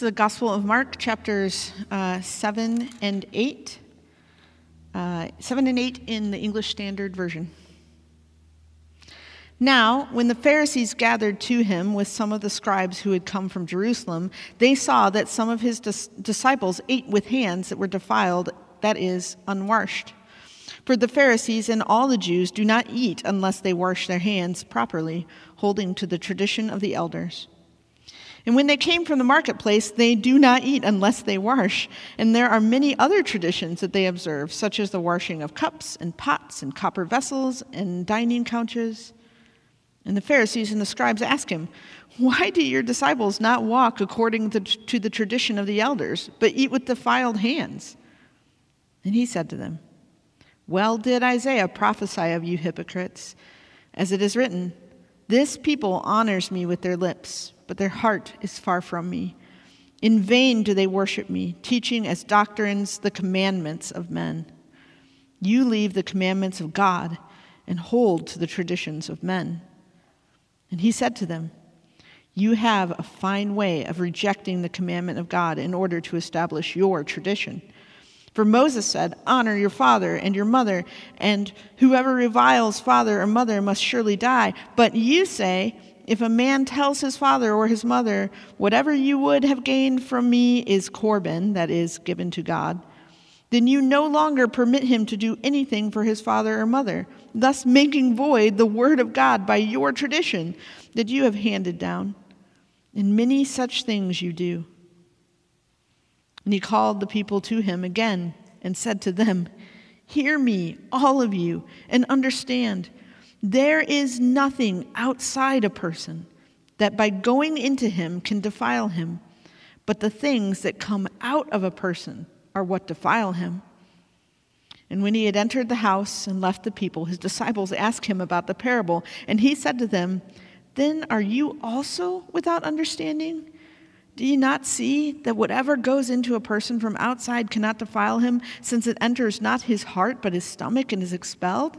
Is the Gospel of Mark, chapters uh, 7 and 8. Uh, 7 and 8 in the English Standard Version. Now, when the Pharisees gathered to him with some of the scribes who had come from Jerusalem, they saw that some of his dis- disciples ate with hands that were defiled, that is, unwashed. For the Pharisees and all the Jews do not eat unless they wash their hands properly, holding to the tradition of the elders. And when they came from the marketplace, they do not eat unless they wash. And there are many other traditions that they observe, such as the washing of cups and pots and copper vessels and dining couches. And the Pharisees and the scribes ask him, Why do your disciples not walk according to the tradition of the elders, but eat with defiled hands? And he said to them, Well did Isaiah prophesy of you hypocrites, as it is written, This people honors me with their lips but their heart is far from me. In vain do they worship me, teaching as doctrines the commandments of men. You leave the commandments of God and hold to the traditions of men. And he said to them, You have a fine way of rejecting the commandment of God in order to establish your tradition. For Moses said, Honor your father and your mother, and whoever reviles father or mother must surely die. But you say, if a man tells his father or his mother, Whatever you would have gained from me is Corban, that is, given to God, then you no longer permit him to do anything for his father or mother, thus making void the word of God by your tradition that you have handed down. And many such things you do. And he called the people to him again and said to them, Hear me, all of you, and understand. There is nothing outside a person that by going into him can defile him, but the things that come out of a person are what defile him. And when he had entered the house and left the people, his disciples asked him about the parable, and he said to them, Then are you also without understanding? Do you not see that whatever goes into a person from outside cannot defile him, since it enters not his heart but his stomach and is expelled?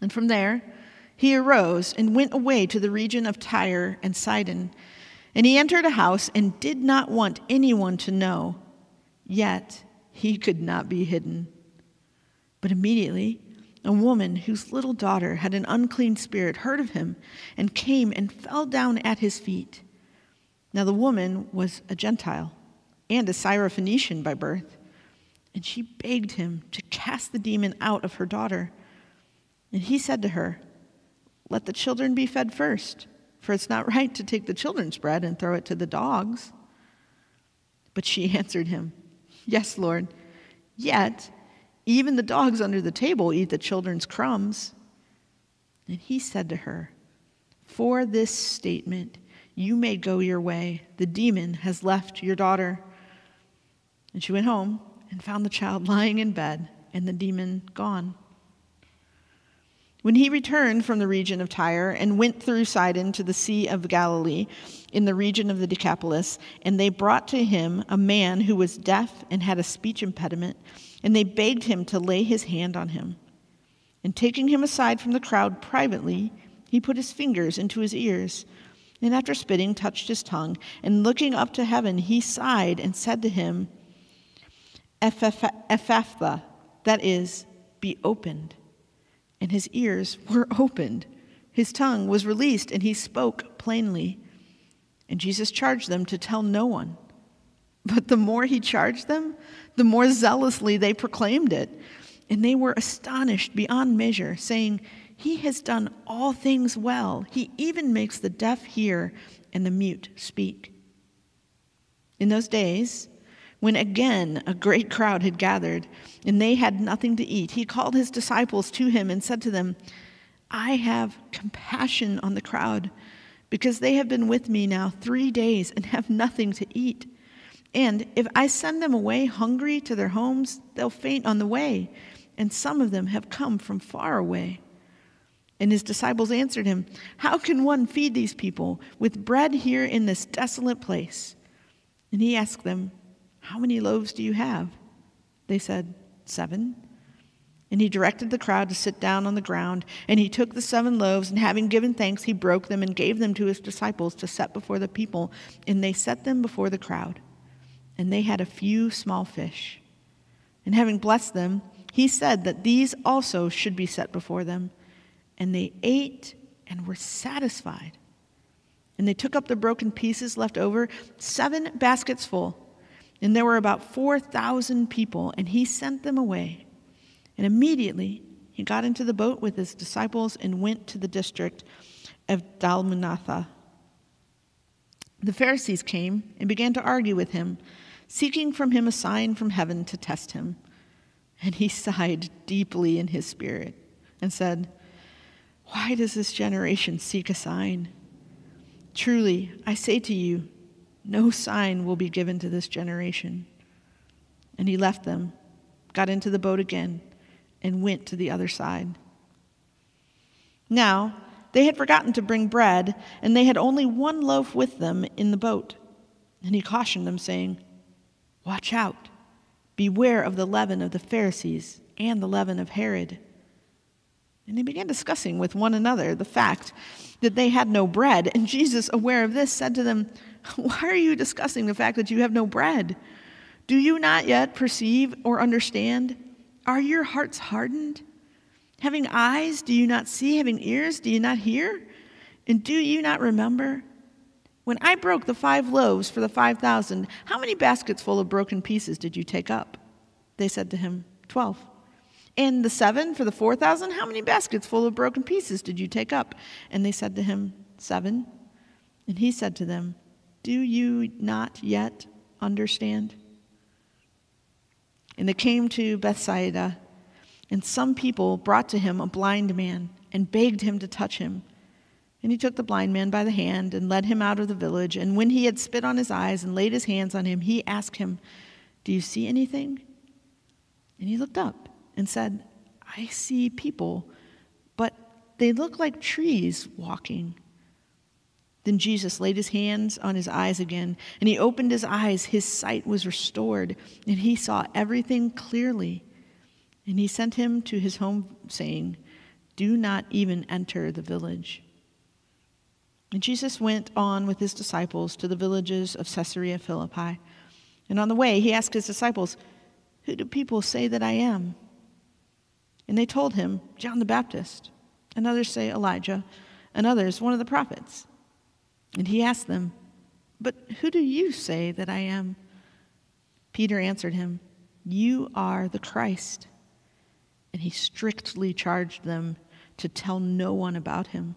And from there, he arose and went away to the region of Tyre and Sidon. And he entered a house and did not want anyone to know, yet he could not be hidden. But immediately, a woman whose little daughter had an unclean spirit heard of him and came and fell down at his feet. Now, the woman was a Gentile and a Syrophoenician by birth, and she begged him to cast the demon out of her daughter. And he said to her, Let the children be fed first, for it's not right to take the children's bread and throw it to the dogs. But she answered him, Yes, Lord. Yet, even the dogs under the table eat the children's crumbs. And he said to her, For this statement, you may go your way. The demon has left your daughter. And she went home and found the child lying in bed and the demon gone. When he returned from the region of Tyre and went through Sidon to the Sea of Galilee in the region of the Decapolis, and they brought to him a man who was deaf and had a speech impediment, and they begged him to lay his hand on him. And taking him aside from the crowd privately, he put his fingers into his ears, and after spitting, touched his tongue, and looking up to heaven, he sighed and said to him, Ephphatha, that is, be opened and his ears were opened. His tongue was released, and he spoke plainly. And Jesus charged them to tell no one. But the more he charged them, the more zealously they proclaimed it. And they were astonished beyond measure, saying, He has done all things well. He even makes the deaf hear and the mute speak. In those days, when again a great crowd had gathered, and they had nothing to eat, he called his disciples to him and said to them, I have compassion on the crowd, because they have been with me now three days and have nothing to eat. And if I send them away hungry to their homes, they'll faint on the way, and some of them have come from far away. And his disciples answered him, How can one feed these people with bread here in this desolate place? And he asked them, How many loaves do you have? They said, Seven. And he directed the crowd to sit down on the ground. And he took the seven loaves, and having given thanks, he broke them and gave them to his disciples to set before the people. And they set them before the crowd and they had a few small fish. And having blessed them, he said that these also should be set before them. And they ate and were satisfied. And they took up the broken pieces left over, seven baskets full. And there were about 4,000 people, and he sent them away. And immediately he got into the boat with his disciples and went to the district of Dalmanutha. The Pharisees came and began to argue with him seeking from him a sign from heaven to test him. And he sighed deeply in his spirit and said, Why does this generation seek a sign? Truly, I say to you, no sign will be given to this generation. And he left them, got into the boat again, and went to the other side. Now, they had forgotten to bring bread, and they had only one loaf with them in the boat. And he cautioned them, saying, Watch out. Beware of the leaven of the Pharisees and the leaven of Herod. And they began discussing with one another the fact that they had no bread. And Jesus, aware of this, said to them, Why are you discussing the fact that you have no bread? Do you not yet perceive or understand? Are your hearts hardened? Having eyes, do you not see? Having ears, do you not hear? And do you not remember? When I broke the five loaves for the 5,000, how many baskets full of broken pieces did you take up? They said to him, Twelve. And the seven for the 4,000, how many baskets full of broken pieces did you take up? And they said to him, Seven. And he said to them, Do you not yet understand? And they came to Bethsaida, and some people brought to him a blind man and begged him to touch him. And he took the blind man by the hand and led him out of the village. And when he had spit on his eyes and laid his hands on him, he asked him, Do you see anything? And he looked up and said, I see people, but they look like trees walking. Then Jesus laid his hands on his eyes again, and he opened his eyes. His sight was restored, and he saw everything clearly. And he sent him to his home, saying, Do not even enter the village. And Jesus went on with his disciples to the villages of Caesarea Philippi. And on the way, he asked his disciples, Who do people say that I am? And they told him, John the Baptist. And others say Elijah, and others one of the prophets. And he asked them, But who do you say that I am? Peter answered him, You are the Christ. And he strictly charged them to tell no one about him.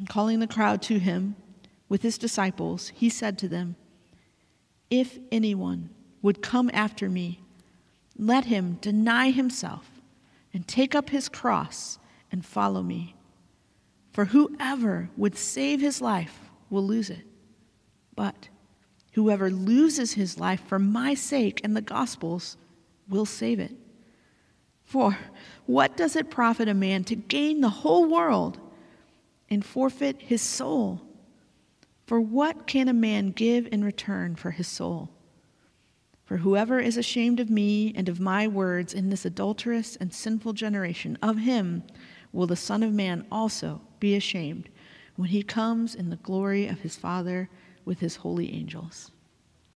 And calling the crowd to him with his disciples, he said to them, If anyone would come after me, let him deny himself and take up his cross and follow me. For whoever would save his life will lose it. But whoever loses his life for my sake and the gospel's will save it. For what does it profit a man to gain the whole world? And forfeit his soul. For what can a man give in return for his soul? For whoever is ashamed of me and of my words in this adulterous and sinful generation, of him will the Son of Man also be ashamed when he comes in the glory of his Father with his holy angels.